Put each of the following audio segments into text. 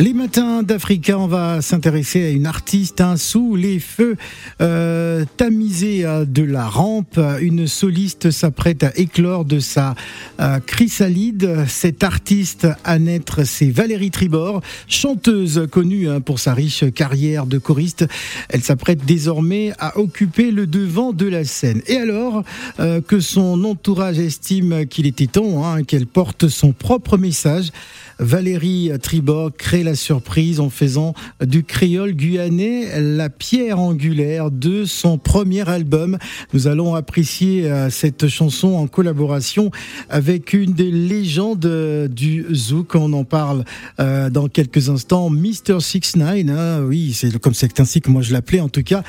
Les matins d'Africa, on va s'intéresser à une artiste un sous les feux euh, tamisés euh, de la rampe. Une soliste s'apprête à éclore de sa euh, chrysalide. Cette artiste à naître, c'est Valérie Tribord, chanteuse connue hein, pour sa riche carrière de choriste. Elle s'apprête désormais à occuper le devant de la scène. Et alors euh, que son entourage estime qu'il était temps hein, qu'elle porte son propre message, Valérie Tribord crée la surprise en faisant du créole guyanais la pierre angulaire de son premier album. Nous allons apprécier euh, cette chanson en collaboration avec une des légendes du zouk. On en parle euh, dans quelques instants. Mr. 69, hein, oui, c'est comme c'est ainsi que moi je l'appelais en tout cas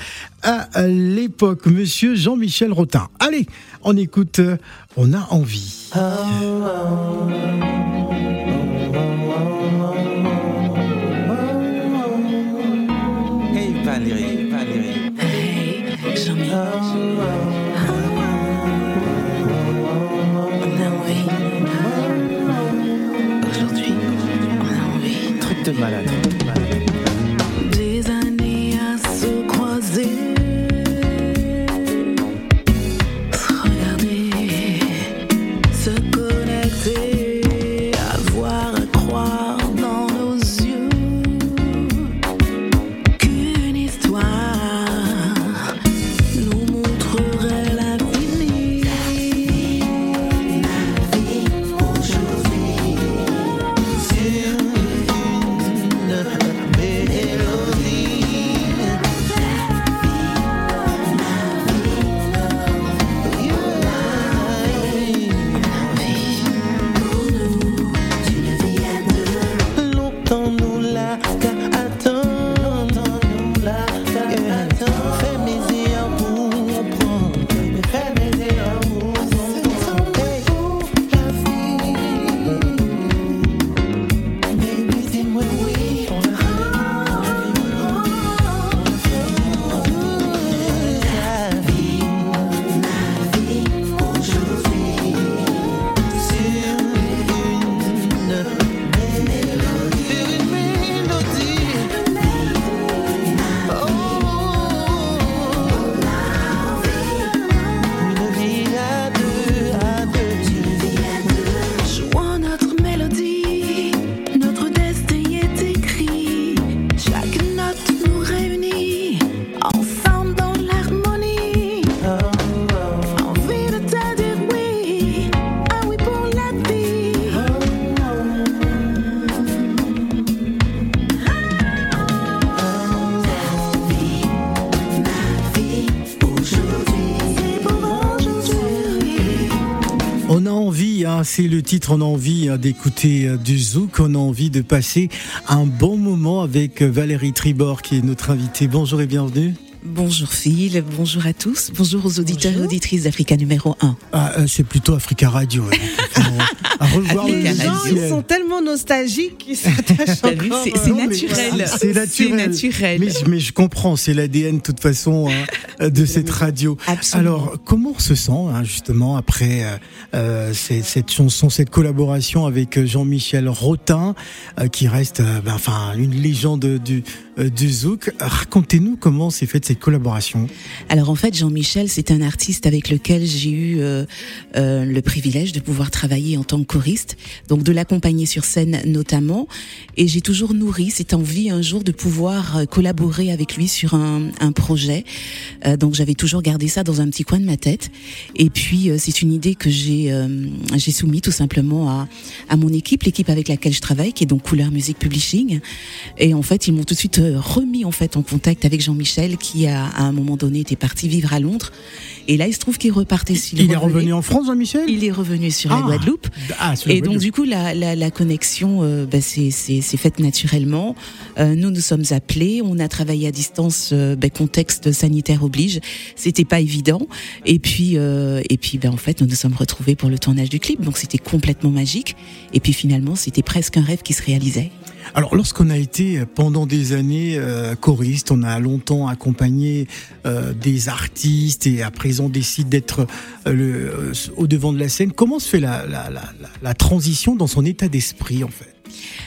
à l'époque. Monsieur Jean-Michel Rotin. Allez, on écoute, euh, on a envie. Hey envie. Le titre, on a envie hein, d'écouter euh, du zouk, on a envie de passer un bon moment avec euh, Valérie Tribord qui est notre invitée. Bonjour et bienvenue. Bonjour Phil, bonjour à tous, bonjour aux auditeurs et auditrices d'Africa numéro 1. Ah, euh, c'est plutôt Africa Radio. hein. à revoir le Les gens, ils sont tellement nostalgiques qu'ils s'attachent encore. c'est naturel. C'est naturel. naturel. Mais, mais je comprends, c'est l'ADN de toute façon hein, de cette radio. Absolument. Alors, comment on se sent hein, justement après euh, euh, cette chanson, cette collaboration avec euh, Jean-Michel Rotin, euh, qui reste euh, ben, enfin une légende du, euh, du zouk. Racontez-nous comment s'est faite cette collaboration. Alors en fait, Jean-Michel, c'est un artiste avec lequel j'ai eu euh, euh, le privilège de pouvoir travailler en tant que choriste, donc de l'accompagner sur scène notamment. Et j'ai toujours nourri cette envie un jour de pouvoir euh, collaborer avec lui sur un, projet. Euh, donc j'avais toujours gardé ça dans un petit coin de ma tête. Et puis euh, c'est une idée que j'ai euh, j'ai soumis tout simplement à, à mon équipe, l'équipe avec laquelle je travaille, qui est donc Couleur Music Publishing. Et en fait, ils m'ont tout de suite euh, remis en fait en contact avec Jean-Michel, qui a à un moment donné était parti vivre à Londres. Et là, il se trouve qu'il repartait. s'il Il est revenait. revenu en France, Jean-Michel? Il est revenu sur la Ah. Guadeloupe. Ah, sur Et donc Guadeloupe. du coup la, la, la connexion euh, bah, c'est faite naturellement. Euh, nous nous sommes appelés, on a travaillé à distance, euh, bah, contexte sanitaire oblige. C'était pas évident. Et puis euh, et puis ben en fait nous nous sommes retrouvés pour le tournage du clip. Donc c'était complètement magique. Et puis finalement c'était presque un rêve qui se réalisait. Alors, lorsqu'on a été pendant des années euh, choriste, on a longtemps accompagné euh, des artistes et à présent décide d'être euh, euh, au devant de la scène. Comment se fait la, la, la- la transition dans son état d'esprit en fait?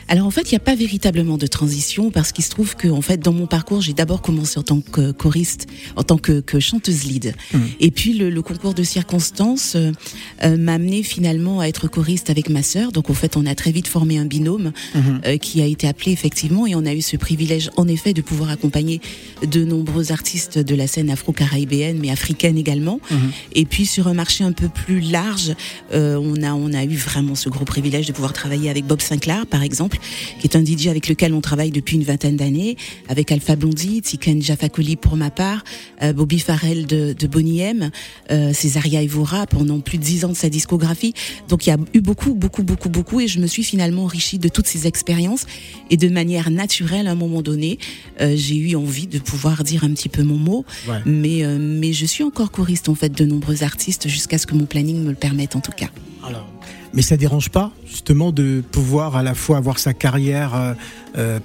Alors en fait, il n'y a pas véritablement de transition parce qu'il se trouve que en fait, dans mon parcours, j'ai d'abord commencé en tant que choriste, en tant que, que chanteuse lead. Et puis le, le concours de circonstances euh, euh, m'a amené finalement à être choriste avec ma sœur. Donc en fait, on a très vite formé un binôme euh, qui a été appelé effectivement et on a eu ce privilège en effet de pouvoir accompagner de nombreux artistes de la scène afro-caribéenne mais africaine également. Et puis sur un marché un peu plus large, euh, on a on a eu vraiment ce gros privilège de pouvoir travailler avec Bob Sinclair par exemple, qui est un DJ avec lequel on travaille depuis une vingtaine d'années, avec Alpha Blondie, Tiken Jafakoli pour ma part, euh, Bobby Farrell de, de Bonnie M, euh, Césaria Evora pendant plus de dix ans de sa discographie. Donc il y a eu beaucoup, beaucoup, beaucoup, beaucoup, et je me suis finalement enrichie de toutes ces expériences et de manière naturelle à un moment donné, euh, j'ai eu envie de pouvoir dire un petit peu mon mot, Ouais. mais euh, mais je suis encore choriste en fait de nombreux artistes jusqu'à ce que mon planning me le permette en tout cas. Alors, mais ça dérange pas justement de pouvoir à la fois avoir sa carrière euh, euh,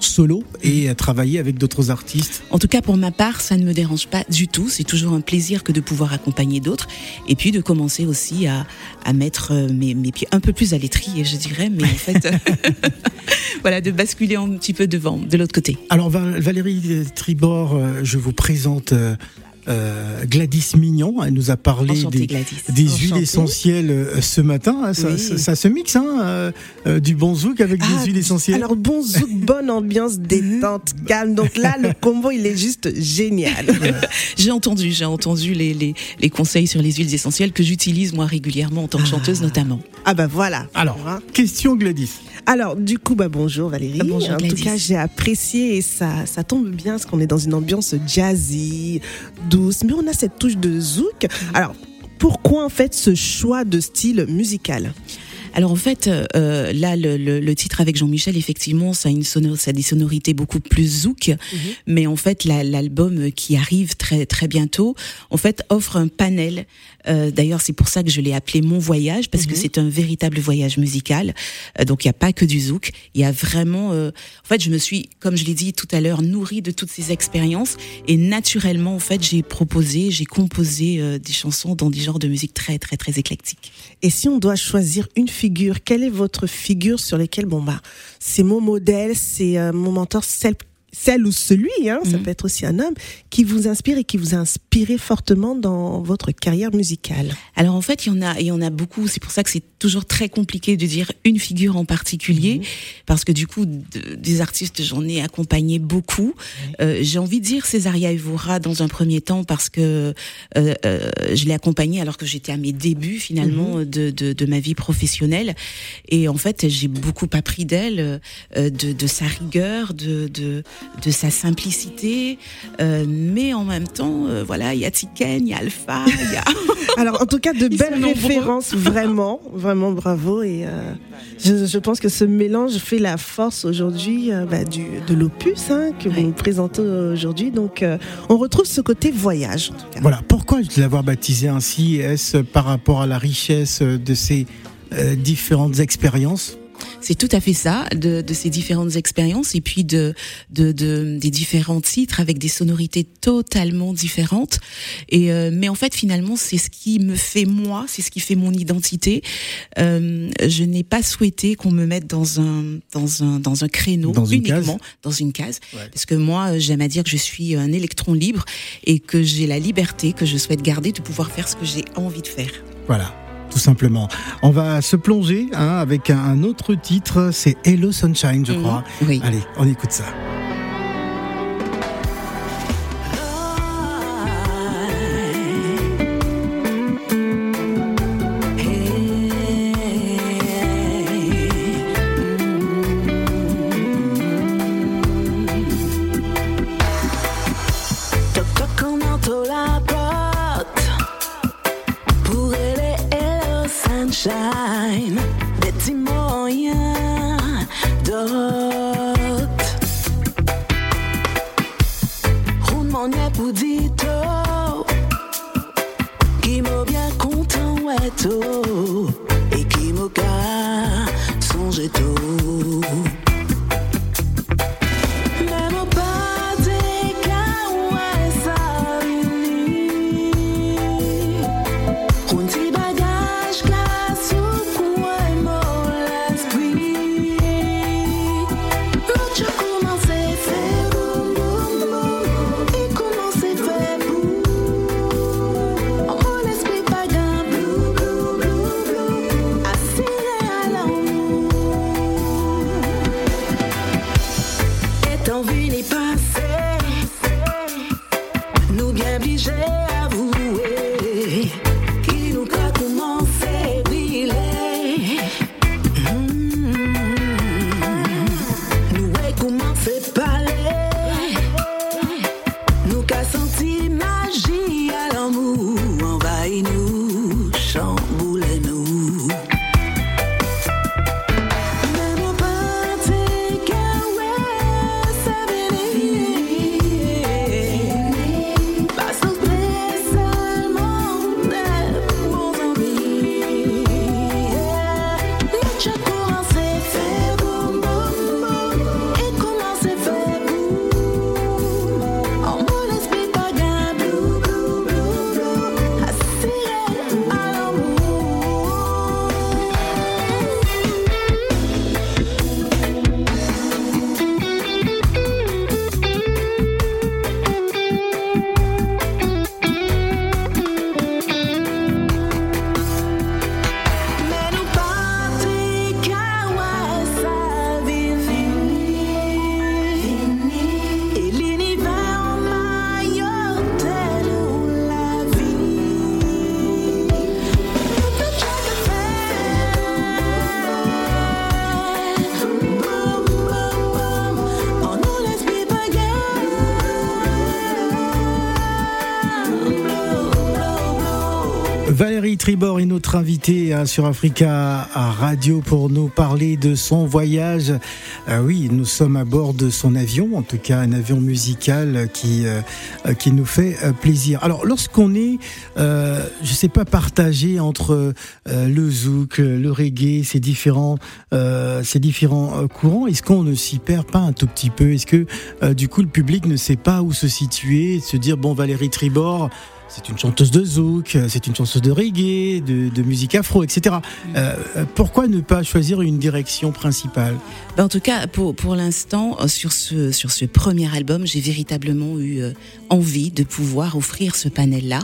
solo et euh, travailler avec d'autres artistes En tout cas, pour ma part, ça ne me dérange pas du tout. C'est toujours un plaisir que de pouvoir accompagner d'autres et puis de commencer aussi à, à mettre euh, mes, mes pieds un peu plus à l'étrier, je dirais, mais en fait, voilà, de basculer un petit peu devant, de l'autre côté. Alors Val- Valérie Tribord, je vous présente euh, Gladys Mignon. Elle nous a parlé Enchantée, des, huiles essentielles euh, ce matin. hein. Ça, Oui. ça- ça se mixe, hein, euh, du bon zouk avec Ah, des huiles essentielles. Alors bon zouk, bonne ambiance, détente, calme. Donc là, le combo, il est juste génial. J'ai entendu, j'ai entendu les, les, les conseils sur les huiles essentielles que j'utilise moi régulièrement en tant que chanteuse notamment. Ah bah voilà. Alors, Hein. question Gladys. Alors, du coup, bah bonjour Valérie. Ah, bonjour, en tout cas, j'ai apprécié et ça, ça tombe bien parce qu'on est dans une ambiance jazzy, douce, mais on a cette touche de zouk. Alors, pourquoi en fait ce choix de style musical? Alors en fait, euh, là, le, le, le titre avec Jean-Michel, effectivement, ça a, une sonor, ça a des sonorités beaucoup plus zouk, mais en fait, la- l'album qui arrive très très bientôt, en fait, offre un panel. Euh, D'ailleurs, c'est pour ça que je l'ai appelé Mon Voyage, parce que c'est un véritable voyage musical. Euh, donc, il n'y a pas que du zouk. Il y a vraiment... euh, en fait, je me suis, comme je l'ai dit tout à l'heure, nourrie de toutes ces expériences. Et naturellement, en fait, j'ai proposé, j'ai composé euh, des chansons dans des genres de musique très, très, très éclectiques. Et si on doit choisir une figure, quelle est votre figure sur laquelle, bon bah, c'est mon modèle, c'est euh, mon mentor, celle, celle ou celui, hein, ça Mhm. peut être aussi un homme, qui vous inspire et qui vous a inspiré fortement dans votre carrière musicale Alors en fait, il y en a, il y en a beaucoup. C'est pour ça que c'est toujours très compliqué de dire une figure en particulier, parce que du coup, de- des artistes, j'en ai accompagné beaucoup. Euh, J'ai envie de dire Césaria Evora dans un premier temps parce que euh, euh, je l'ai accompagnée alors que j'étais à mes débuts finalement de, de, de ma vie professionnelle, et en fait, j'ai beaucoup appris d'elle, euh, de, de sa rigueur, de, de, sa simplicité, euh, mais en même temps, euh, voilà, il y a Tiken, il y a Alpha, il y a Alors, en tout cas, de Ils belles références, vraiment, vraiment bravo. Et euh, je, je pense que ce mélange fait la force aujourd'hui euh, bah, du, de l'opus hein, que vous Ouais. nous présentez aujourd'hui. Donc, euh, on retrouve ce côté voyage. En tout cas. Voilà, pourquoi l'avoir baptisé ainsi? Est-ce par rapport à la richesse de ces euh, différentes expériences? C'est tout à fait ça, de, de ces différentes expériences et puis de, de, de- des différents titres avec des sonorités totalement différentes. Et euh, mais en fait, finalement, c'est ce qui me fait moi, c'est ce qui fait mon identité. Euh, je n'ai pas souhaité qu'on me mette dans un dans un dans un créneau Dans une uniquement case dans une case, Ouais. parce que moi, j'aime à dire que je suis un électron libre et que j'ai la liberté que je souhaite garder de pouvoir faire ce que j'ai envie de faire. Voilà, tout simplement. On va se plonger hein, avec un, autre titre, c'est Hello Sunshine, je Mhm. crois. Oui. Allez, on écoute ça. Tribord est notre invité hein, sur Africa Radio pour nous parler de son voyage. Euh, oui, nous sommes à bord de son avion, en tout cas un avion musical qui, euh, qui nous fait euh, plaisir. Alors, lorsqu'on est, euh, je sais pas, partagé entre euh, le zouk, le reggae, ces différents, euh, ces différents courants, est-ce qu'on ne s'y perd pas un tout petit peu? Est-ce que, du coup, le public ne sait pas où se situer, se dire, bon, Valérie Tribord, c'est une chanteuse de zouk, c'est une chanteuse de reggae, de, de musique afro, etc. Euh, euh, pourquoi ne pas choisir une direction principale? Ben, en tout cas, pour, pour l'instant, euh, sur ce, sur ce premier album, j'ai véritablement eu euh, envie de pouvoir offrir ce panel-là.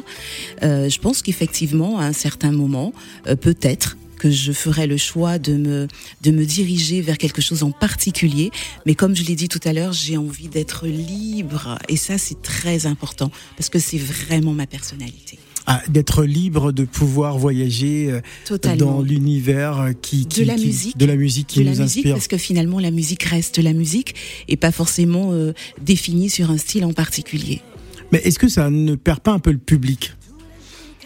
Euh, je pense qu'effectivement, à un certain moment, euh, peut-être que je ferai le choix de me, de me diriger vers quelque chose en particulier. Mais comme je l'ai dit tout à l'heure, j'ai envie d'être libre. Et ça, c'est très important parce que c'est vraiment ma personnalité. Ah, D'être libre de pouvoir voyager euh, Totalement. dans l'univers qui, qui- De la qui- musique. de la musique qui de la nous musique inspire. parce que finalement la musique reste la musique et pas forcément euh, définie sur un style en particulier. Mais est-ce que ça ne perd pas un peu le public?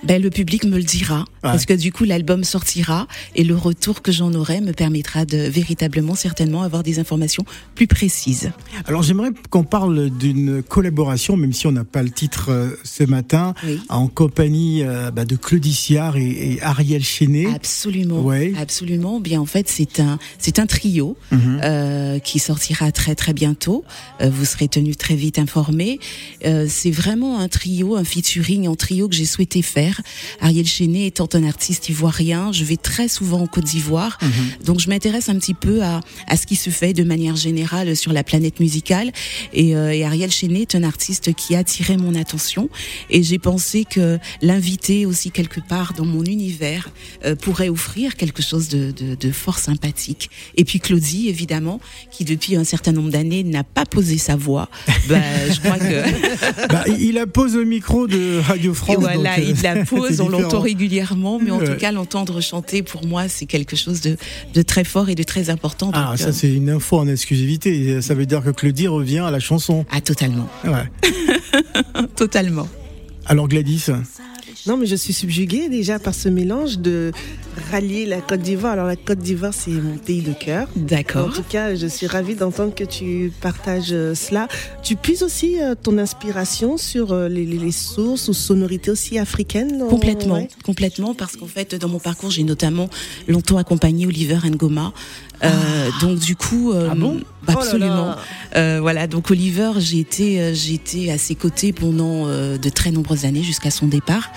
Ben, le public me le dira parce que du coup l'album sortira et le retour que j'en aurai me permettra de véritablement certainement avoir des informations plus précises. Alors j'aimerais qu'on parle d'une collaboration, même si on n'a pas le titre euh, ce matin, Oui. en compagnie euh, bah, de Claude Issiard et, et Ariel Chenet. Absolument, Ouais. absolument. Bien en fait c'est un c'est un trio Mhm. euh, qui sortira très très bientôt. Vous serez tenu très vite informé. Euh, c'est vraiment un trio, un featuring en trio que j'ai souhaité faire. Ariel Chenet étant un artiste ivoirien, je vais très souvent en Côte d'Ivoire, donc je m'intéresse un petit peu à, à ce qui se fait de manière générale sur la planète musicale. Et, euh, et Ariel Chenet est un artiste qui a attiré mon attention, et j'ai pensé que l'inviter aussi quelque part dans mon univers euh, pourrait offrir quelque chose de, de, de fort sympathique. Et puis Claudie, évidemment, qui depuis un certain nombre d'années n'a pas posé sa voix. Bah, je crois que Bah, il la pose au micro de Radio et France. voilà, donc, euh, il la pose, on l'entend différent. Mais en tout cas, l'entendre chanter, pour moi, c'est quelque chose de, de très fort et de très important. Ah, ça euh, c'est une info en exclusivité. Ça veut dire que Claudie revient à la chanson. ah, totalement, Ouais. totalement. Alors Gladys, Non, mais je suis subjuguée déjà par ce mélange de rallier la Côte d'Ivoire. Alors, la Côte d'Ivoire, c'est mon pays de cœur. En D'accord. tout cas, je suis ravie d'entendre que tu partages euh, cela. Tu puises aussi euh, ton inspiration sur euh, les, les- les sources ou sonorités aussi africaines non Complètement, Ouais. complètement, parce qu'en fait, dans mon parcours, j'ai notamment longtemps accompagné Oliver Ngoma. Euh, donc du coup, euh, Ah bon? bah, Oh là absolument. là. Euh, voilà, donc Oliver, j'ai été, euh, j'ai été à ses côtés pendant euh, de très nombreuses années jusqu'à son départ.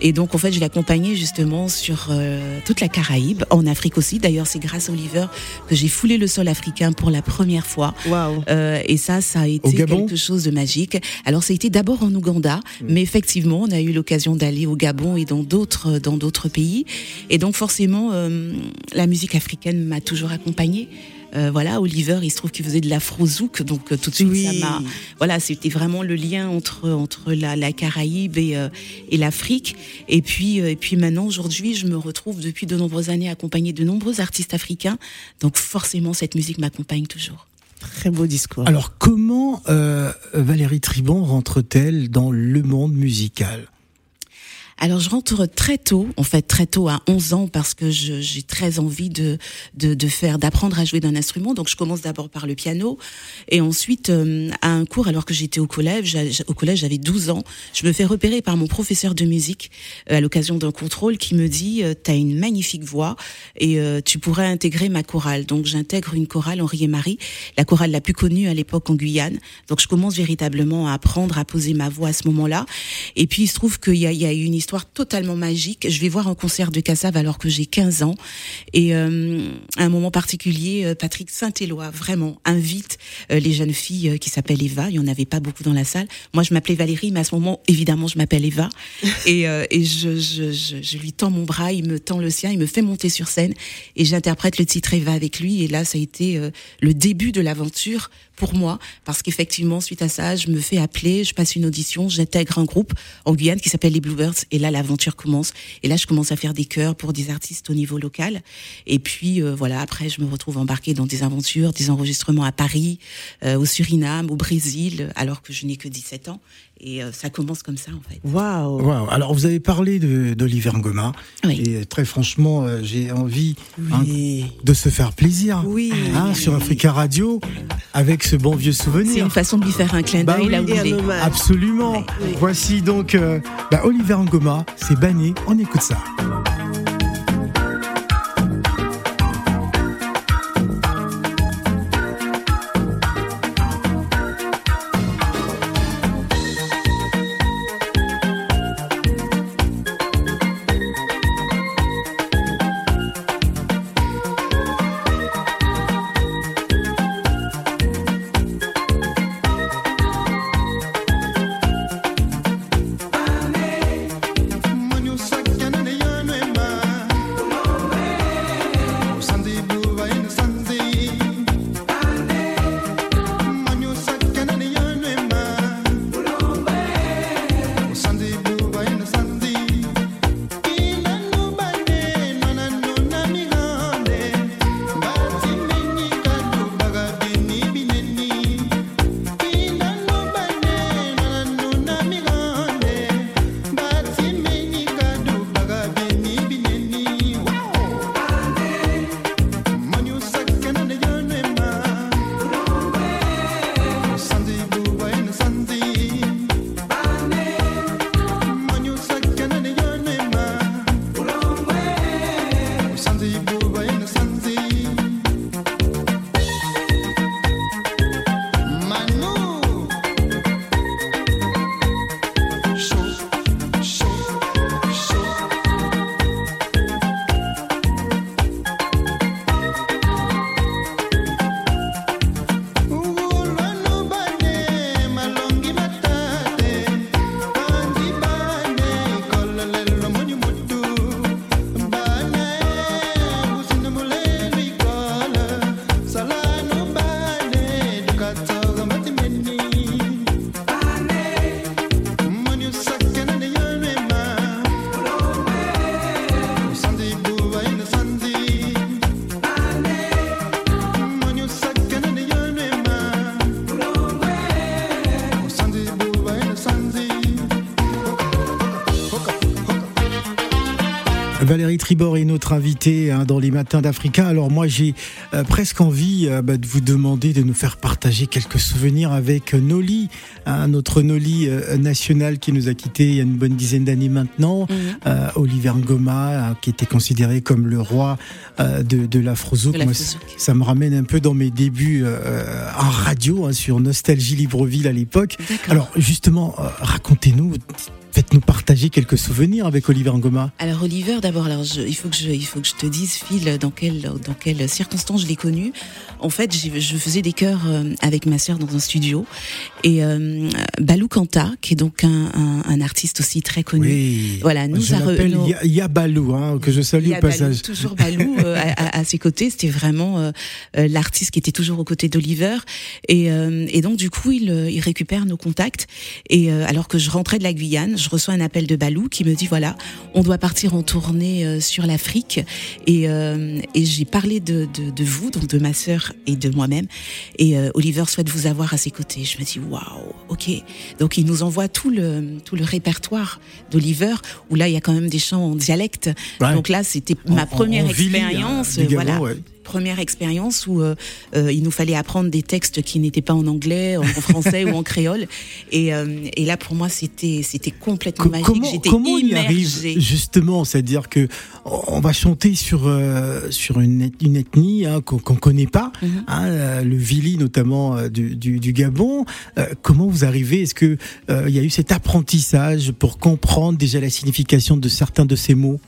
Et donc en fait, je l'ai accompagné justement sur euh, toute la Caraïbe, en Afrique aussi. D'ailleurs, c'est grâce à Oliver que j'ai foulé le sol africain pour la première fois. Waouh. Euh, et ça, ça a été quelque chose de magique. Alors, ça a été d'abord en Ouganda, mais effectivement, on a eu l'occasion d'aller au Gabon et dans d'autres dans d'autres pays. Et donc, forcément, euh, la musique africaine m'a toujours accompagnée. Euh, voilà, Oliver, il se trouve qu'il faisait de l'afro-zouk, donc euh, tout de suite, Oui. ça m'a. Voilà, c'était vraiment le lien entre entre la, la Caraïbe et euh, et l'Afrique. Et puis euh, et puis maintenant, aujourd'hui, je me retrouve depuis de nombreuses années accompagnée de nombreux artistes africains. Donc, forcément, cette musique m'accompagne toujours. Très beau discours. alors comment euh, Valérie Tribon rentre-t-elle dans le monde musical? Alors je rentre très tôt, en fait très tôt à 11 ans parce que j'ai très envie de, de, de faire d'apprendre à jouer d'un instrument. Donc je commence d'abord par le piano et ensuite euh, à un cours alors que j'étais au collège, au collège j'avais 12 ans, je me fais repérer par mon professeur de musique euh, à l'occasion d'un contrôle qui me dit euh, tu as une magnifique voix et tu pourrais intégrer ma chorale. Donc j'intègre une chorale Henri et Marie, la chorale la plus connue à l'époque en Guyane. Donc je commence véritablement à apprendre à poser ma voix à ce moment-là. Et puis il se trouve qu'il y a, il y a une histoire totalement magique. Je vais voir un concert de Cassav alors que j'ai 15 ans. Et euh, à un moment particulier, euh, Patrick Saint-Éloi vraiment invite euh, les jeunes filles euh, qui s'appellent Eva. Il y en avait pas beaucoup dans la salle. Moi, je m'appelais Valérie, mais à ce moment, évidemment, je m'appelle Eva. Et, euh, et je, je, je, je lui tends mon bras, il me tend le sien, il me fait monter sur scène et j'interprète le titre Eva avec lui. Et là, ça a été euh, le début de l'aventure pour moi, parce qu'effectivement, suite à ça, je me fais appeler, je passe une audition, j'intègre un groupe en Guyane qui s'appelle les Bluebirds, et là, l'aventure commence. Et là, je commence à faire des chœurs pour des artistes au niveau local. Et puis, euh, voilà, après, je me retrouve embarquée dans des aventures, des enregistrements à Paris, euh, au Suriname, au Brésil, alors que je n'ai que 17 ans. Et euh, ça commence comme ça, en fait. Waouh. Wow. Alors, vous avez parlé de- d'Oliver Ngoma. Oui. Et très franchement, euh, j'ai envie hein, Oui. de se faire plaisir Oui. hein, sur Africa Radio avec ce bon vieux C'est souvenir. une façon de lui faire un clin Bah d'œil oui, là où. Absolument. Oui. Voici donc euh, bah, Oliver Ngoma, c'est banné. On écoute ça. Tribord est notre invitée hein, dans les matins d'Africa. Alors moi j'ai euh, presque envie euh, bah, de vous demander de nous faire partager quelques souvenirs avec euh, Noli, hein, notre Noli euh, national qui nous a quittés il y a une bonne dizaine d'années maintenant. Mhm. Oliver Ngoma qui était considéré comme le roi de, de l'afrozouk. Ça me ramène un peu dans mes débuts en radio hein, sur Nostalgie Libreville à l'époque. Alors justement, racontez-nous, faites-nous partager quelques souvenirs avec Oliver Ngoma. Alors Oliver, d'abord, alors je- il faut que je, il faut que je te dise, Phil, dans quelles dans quelles circonstances je l'ai connu. En fait, je faisais des chœurs euh, avec ma sœur dans un studio et euh, Balou Kanta, qui est donc un, un, un artiste aussi très connu. Oui. Voilà, nous je a re- Ya- Yabalou, hein, que je salue Il y a au passage. Toujours Balou euh, à, à- ses côtés. C'était vraiment euh, euh, l'artiste qui était toujours aux côtés d'Oliver. Et, euh, et donc du coup, il, il récupère nos contacts. Et euh, alors que je rentrais de la Guyane, je reçois un appel de Balou qui me dit voilà, on doit partir en tournée euh, sur l'Afrique. Et, euh, et j'ai parlé de, de, de vous, donc de ma sœur et de moi-même. Et euh, Oliver souhaite vous avoir à ses côtés. Je me dis waouh, ok. Donc il nous envoie tout le tout le répertoire d'Oliver où là il y a quand même des chants en dialecte. Ouais. Donc là c'était ma première expérience, hein, voilà. ouais. Première expérience où euh, euh, il nous fallait apprendre des textes qui n'étaient pas en anglais, en français ou en créole. Et, euh, et là, pour moi, c'était c'était complètement Co- magique. comment J'étais comment on y arrive immergée. justement C'est-à-dire que on va chanter sur sur une, une ethnie hein, qu'on qu'on connaît pas, Mhm. hein, le Vili notamment du, du, du Gabon. Comment vous arrivez? Est-ce que il y a eu cet apprentissage pour comprendre déjà la signification de certains de ces mots?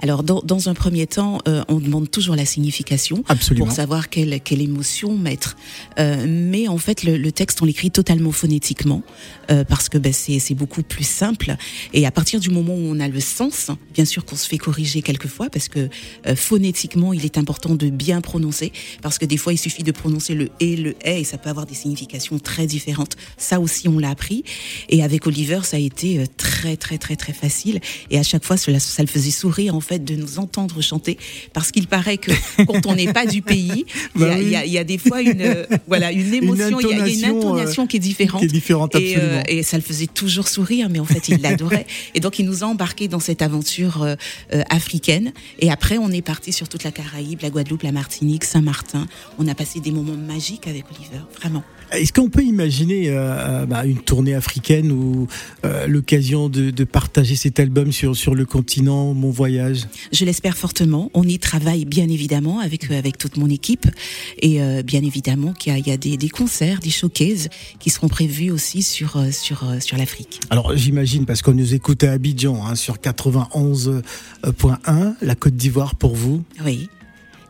Alors, dans, dans un premier temps, euh, on demande toujours la signification. Absolument. pour savoir quelle, quelle émotion mettre. Euh, mais en fait, le, le texte, on l'écrit totalement phonétiquement euh, parce que ben, c'est c'est beaucoup plus simple. Et à partir du moment où on a le sens, bien sûr qu'on se fait corriger quelquefois parce que euh, phonétiquement, il est important de bien prononcer parce que des fois, il suffit de prononcer le et le est et ça peut avoir des significations très différentes. Ça aussi, on l'a appris. Et avec Oliver, ça a été euh, très très très très facile. Et à chaque fois, cela, ça le faisait sourire en fait de nous entendre chanter parce qu'il paraît que quand on n'est pas du pays, il y, Bah oui. il y a- il y a des fois une euh, voilà une émotion, il y a- il y, a une intonation, intonation qui est différente. qui est différente, Et, euh, et ça le faisait toujours sourire, mais en fait, il l'adorait. Et donc, il nous a embarqués dans cette aventure euh, euh, africaine. Et après, on est parti sur toute la Caraïbe, la Guadeloupe, la Martinique, Saint-Martin. On a passé des moments magiques avec Oliver, vraiment. Est-ce qu'on peut imaginer euh, euh, bah, une tournée africaine ou euh, l'occasion de, de partager cet album sur, sur le continent, mon voyage? Je l'espère fortement. On y travaille bien évidemment avec euh, avec toute mon équipe et euh, bien évidemment qu'il y a, il y a des, des concerts, des showcases qui seront prévus aussi sur euh, sur sur l'Afrique. Alors j'imagine, parce qu'on nous écoute à Abidjan hein, sur 91.1, la Côte d'Ivoire pour vous? Oui.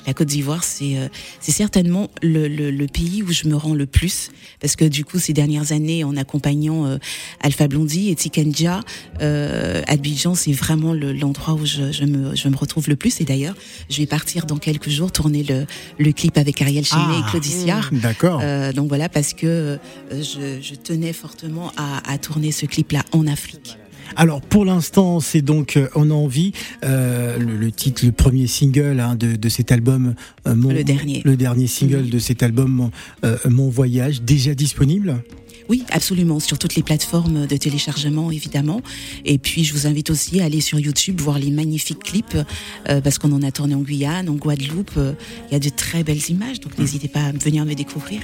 La Côte d'Ivoire, c'est euh, c'est certainement le, le, le pays où je me rends le plus parce que du coup ces dernières années en accompagnant euh, Alpha Blondie et Tikenja, euh, Abidjan c'est vraiment le- l'endroit où je, je me je me retrouve le plus et d'ailleurs je vais partir dans quelques jours tourner le, le clip avec Ariel Chenet Ah. et Claude Siard. D'accord. Euh, donc voilà parce que euh, je, je tenais fortement à, à tourner ce clip là en Afrique. Alors pour l'instant, c'est donc euh, On a envie, euh, le, le titre, le premier single hein, de, de cet album, euh, mon, Le dernier. le dernier single de cet album, mon, euh, Mon voyage, déjà disponible? Oui, absolument, sur toutes les plateformes de téléchargement, évidemment. Et puis, je vous invite aussi à aller sur YouTube, voir les magnifiques clips, euh, parce qu'on en a tourné en Guyane, en Guadeloupe. euh, Il y a de très belles images, donc n'hésitez pas à venir me découvrir.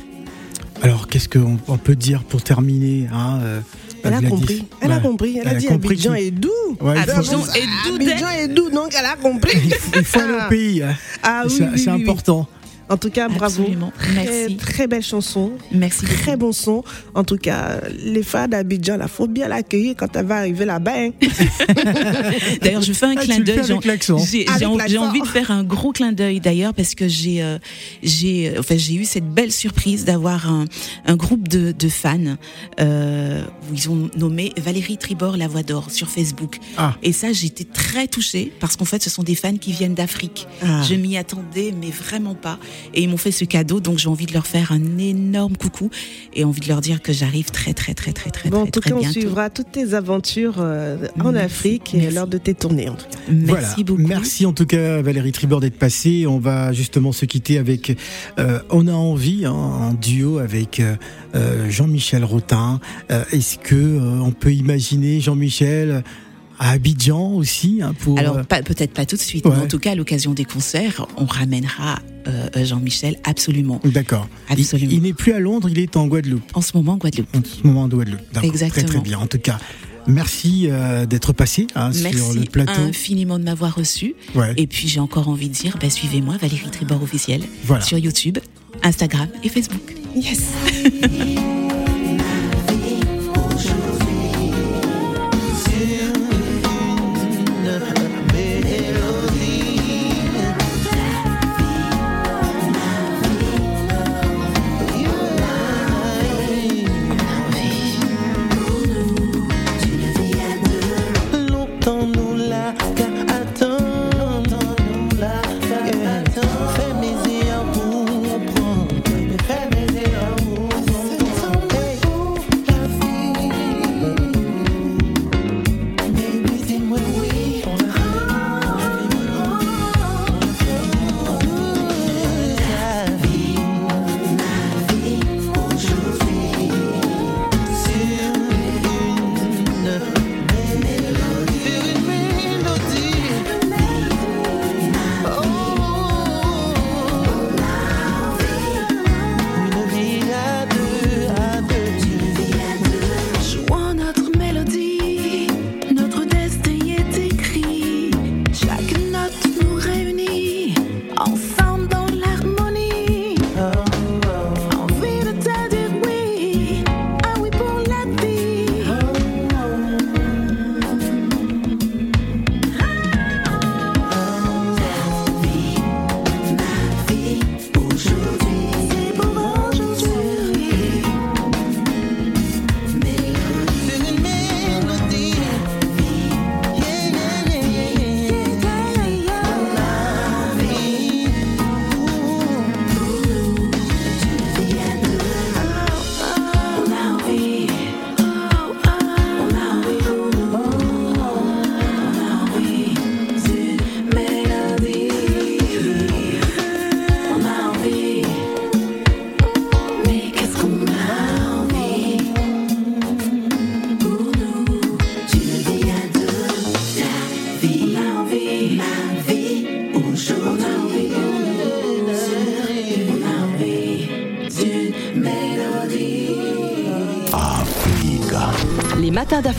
Alors qu'est-ce qu'on on peut dire pour terminer hein, euh, Elle a compris. Elle a compris. Elle, a dit compris Abidjan est doux. Abidjan est doux, Abidjan est doux, donc elle a compris. il faut- aller au pays. hein. Ah oui, c'est important. En tout cas, bravo. Absolument. Très, Merci. très belle chanson. Merci beaucoup. Très bon son. En tout cas, les fans d'Abidjan, il faut bien l'accueillir quand elle va arriver là-bas. hein. D'ailleurs, je fais un Ah, clin d'œil. j'ai- envie de faire un gros clin d'œil d'ailleurs parce que j'ai euh, j'ai euh, enfin j'ai eu cette belle surprise d'avoir un, un groupe de, de fans euh, où ils ont nommé Valérie Tribord la voix d'or sur Facebook. Ah. Et ça, j'étais très touchée parce qu'en fait, ce sont des fans qui viennent d'Afrique. Ah. Je m'y attendais, mais vraiment pas. Et ils m'ont fait ce cadeau, donc j'ai envie de leur faire un énorme coucou et envie de leur dire que j'arrive très très très très très Bon, en très, tout très cas, on suivra toutes tes aventures euh, en Merci, Afrique et merci. lors de tes tournées. En tout cas. Merci voilà. beaucoup. Merci en tout cas Valérie Tribord d'être passée. On va justement se quitter avec euh, On a envie hein, en duo avec euh, Jean-Michel Rotin. Euh, Est-ce que euh, on peut imaginer Jean-Michel à Abidjan aussi hein, pour Alors, euh, peut-être pas tout de suite, Ouais. mais en tout cas, à l'occasion des concerts, on ramènera euh, Jean-Michel absolument. D'accord. Il, Absolument. il n'est plus à Londres, il est en Guadeloupe. En ce moment, en Guadeloupe. En ce moment en Guadeloupe. D'accord. Très Exactement. très bien. En tout cas, merci euh, d'être passé hein, sur Merci le plateau. infiniment de m'avoir reçu. Ouais. Et puis, j'ai encore envie de dire, bah, suivez-moi, Valérie Tribord officielle, Voilà. sur YouTube, Instagram et Facebook. Yes.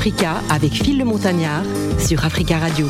D'Africa avec Phil le Montagnard sur Africa Radio.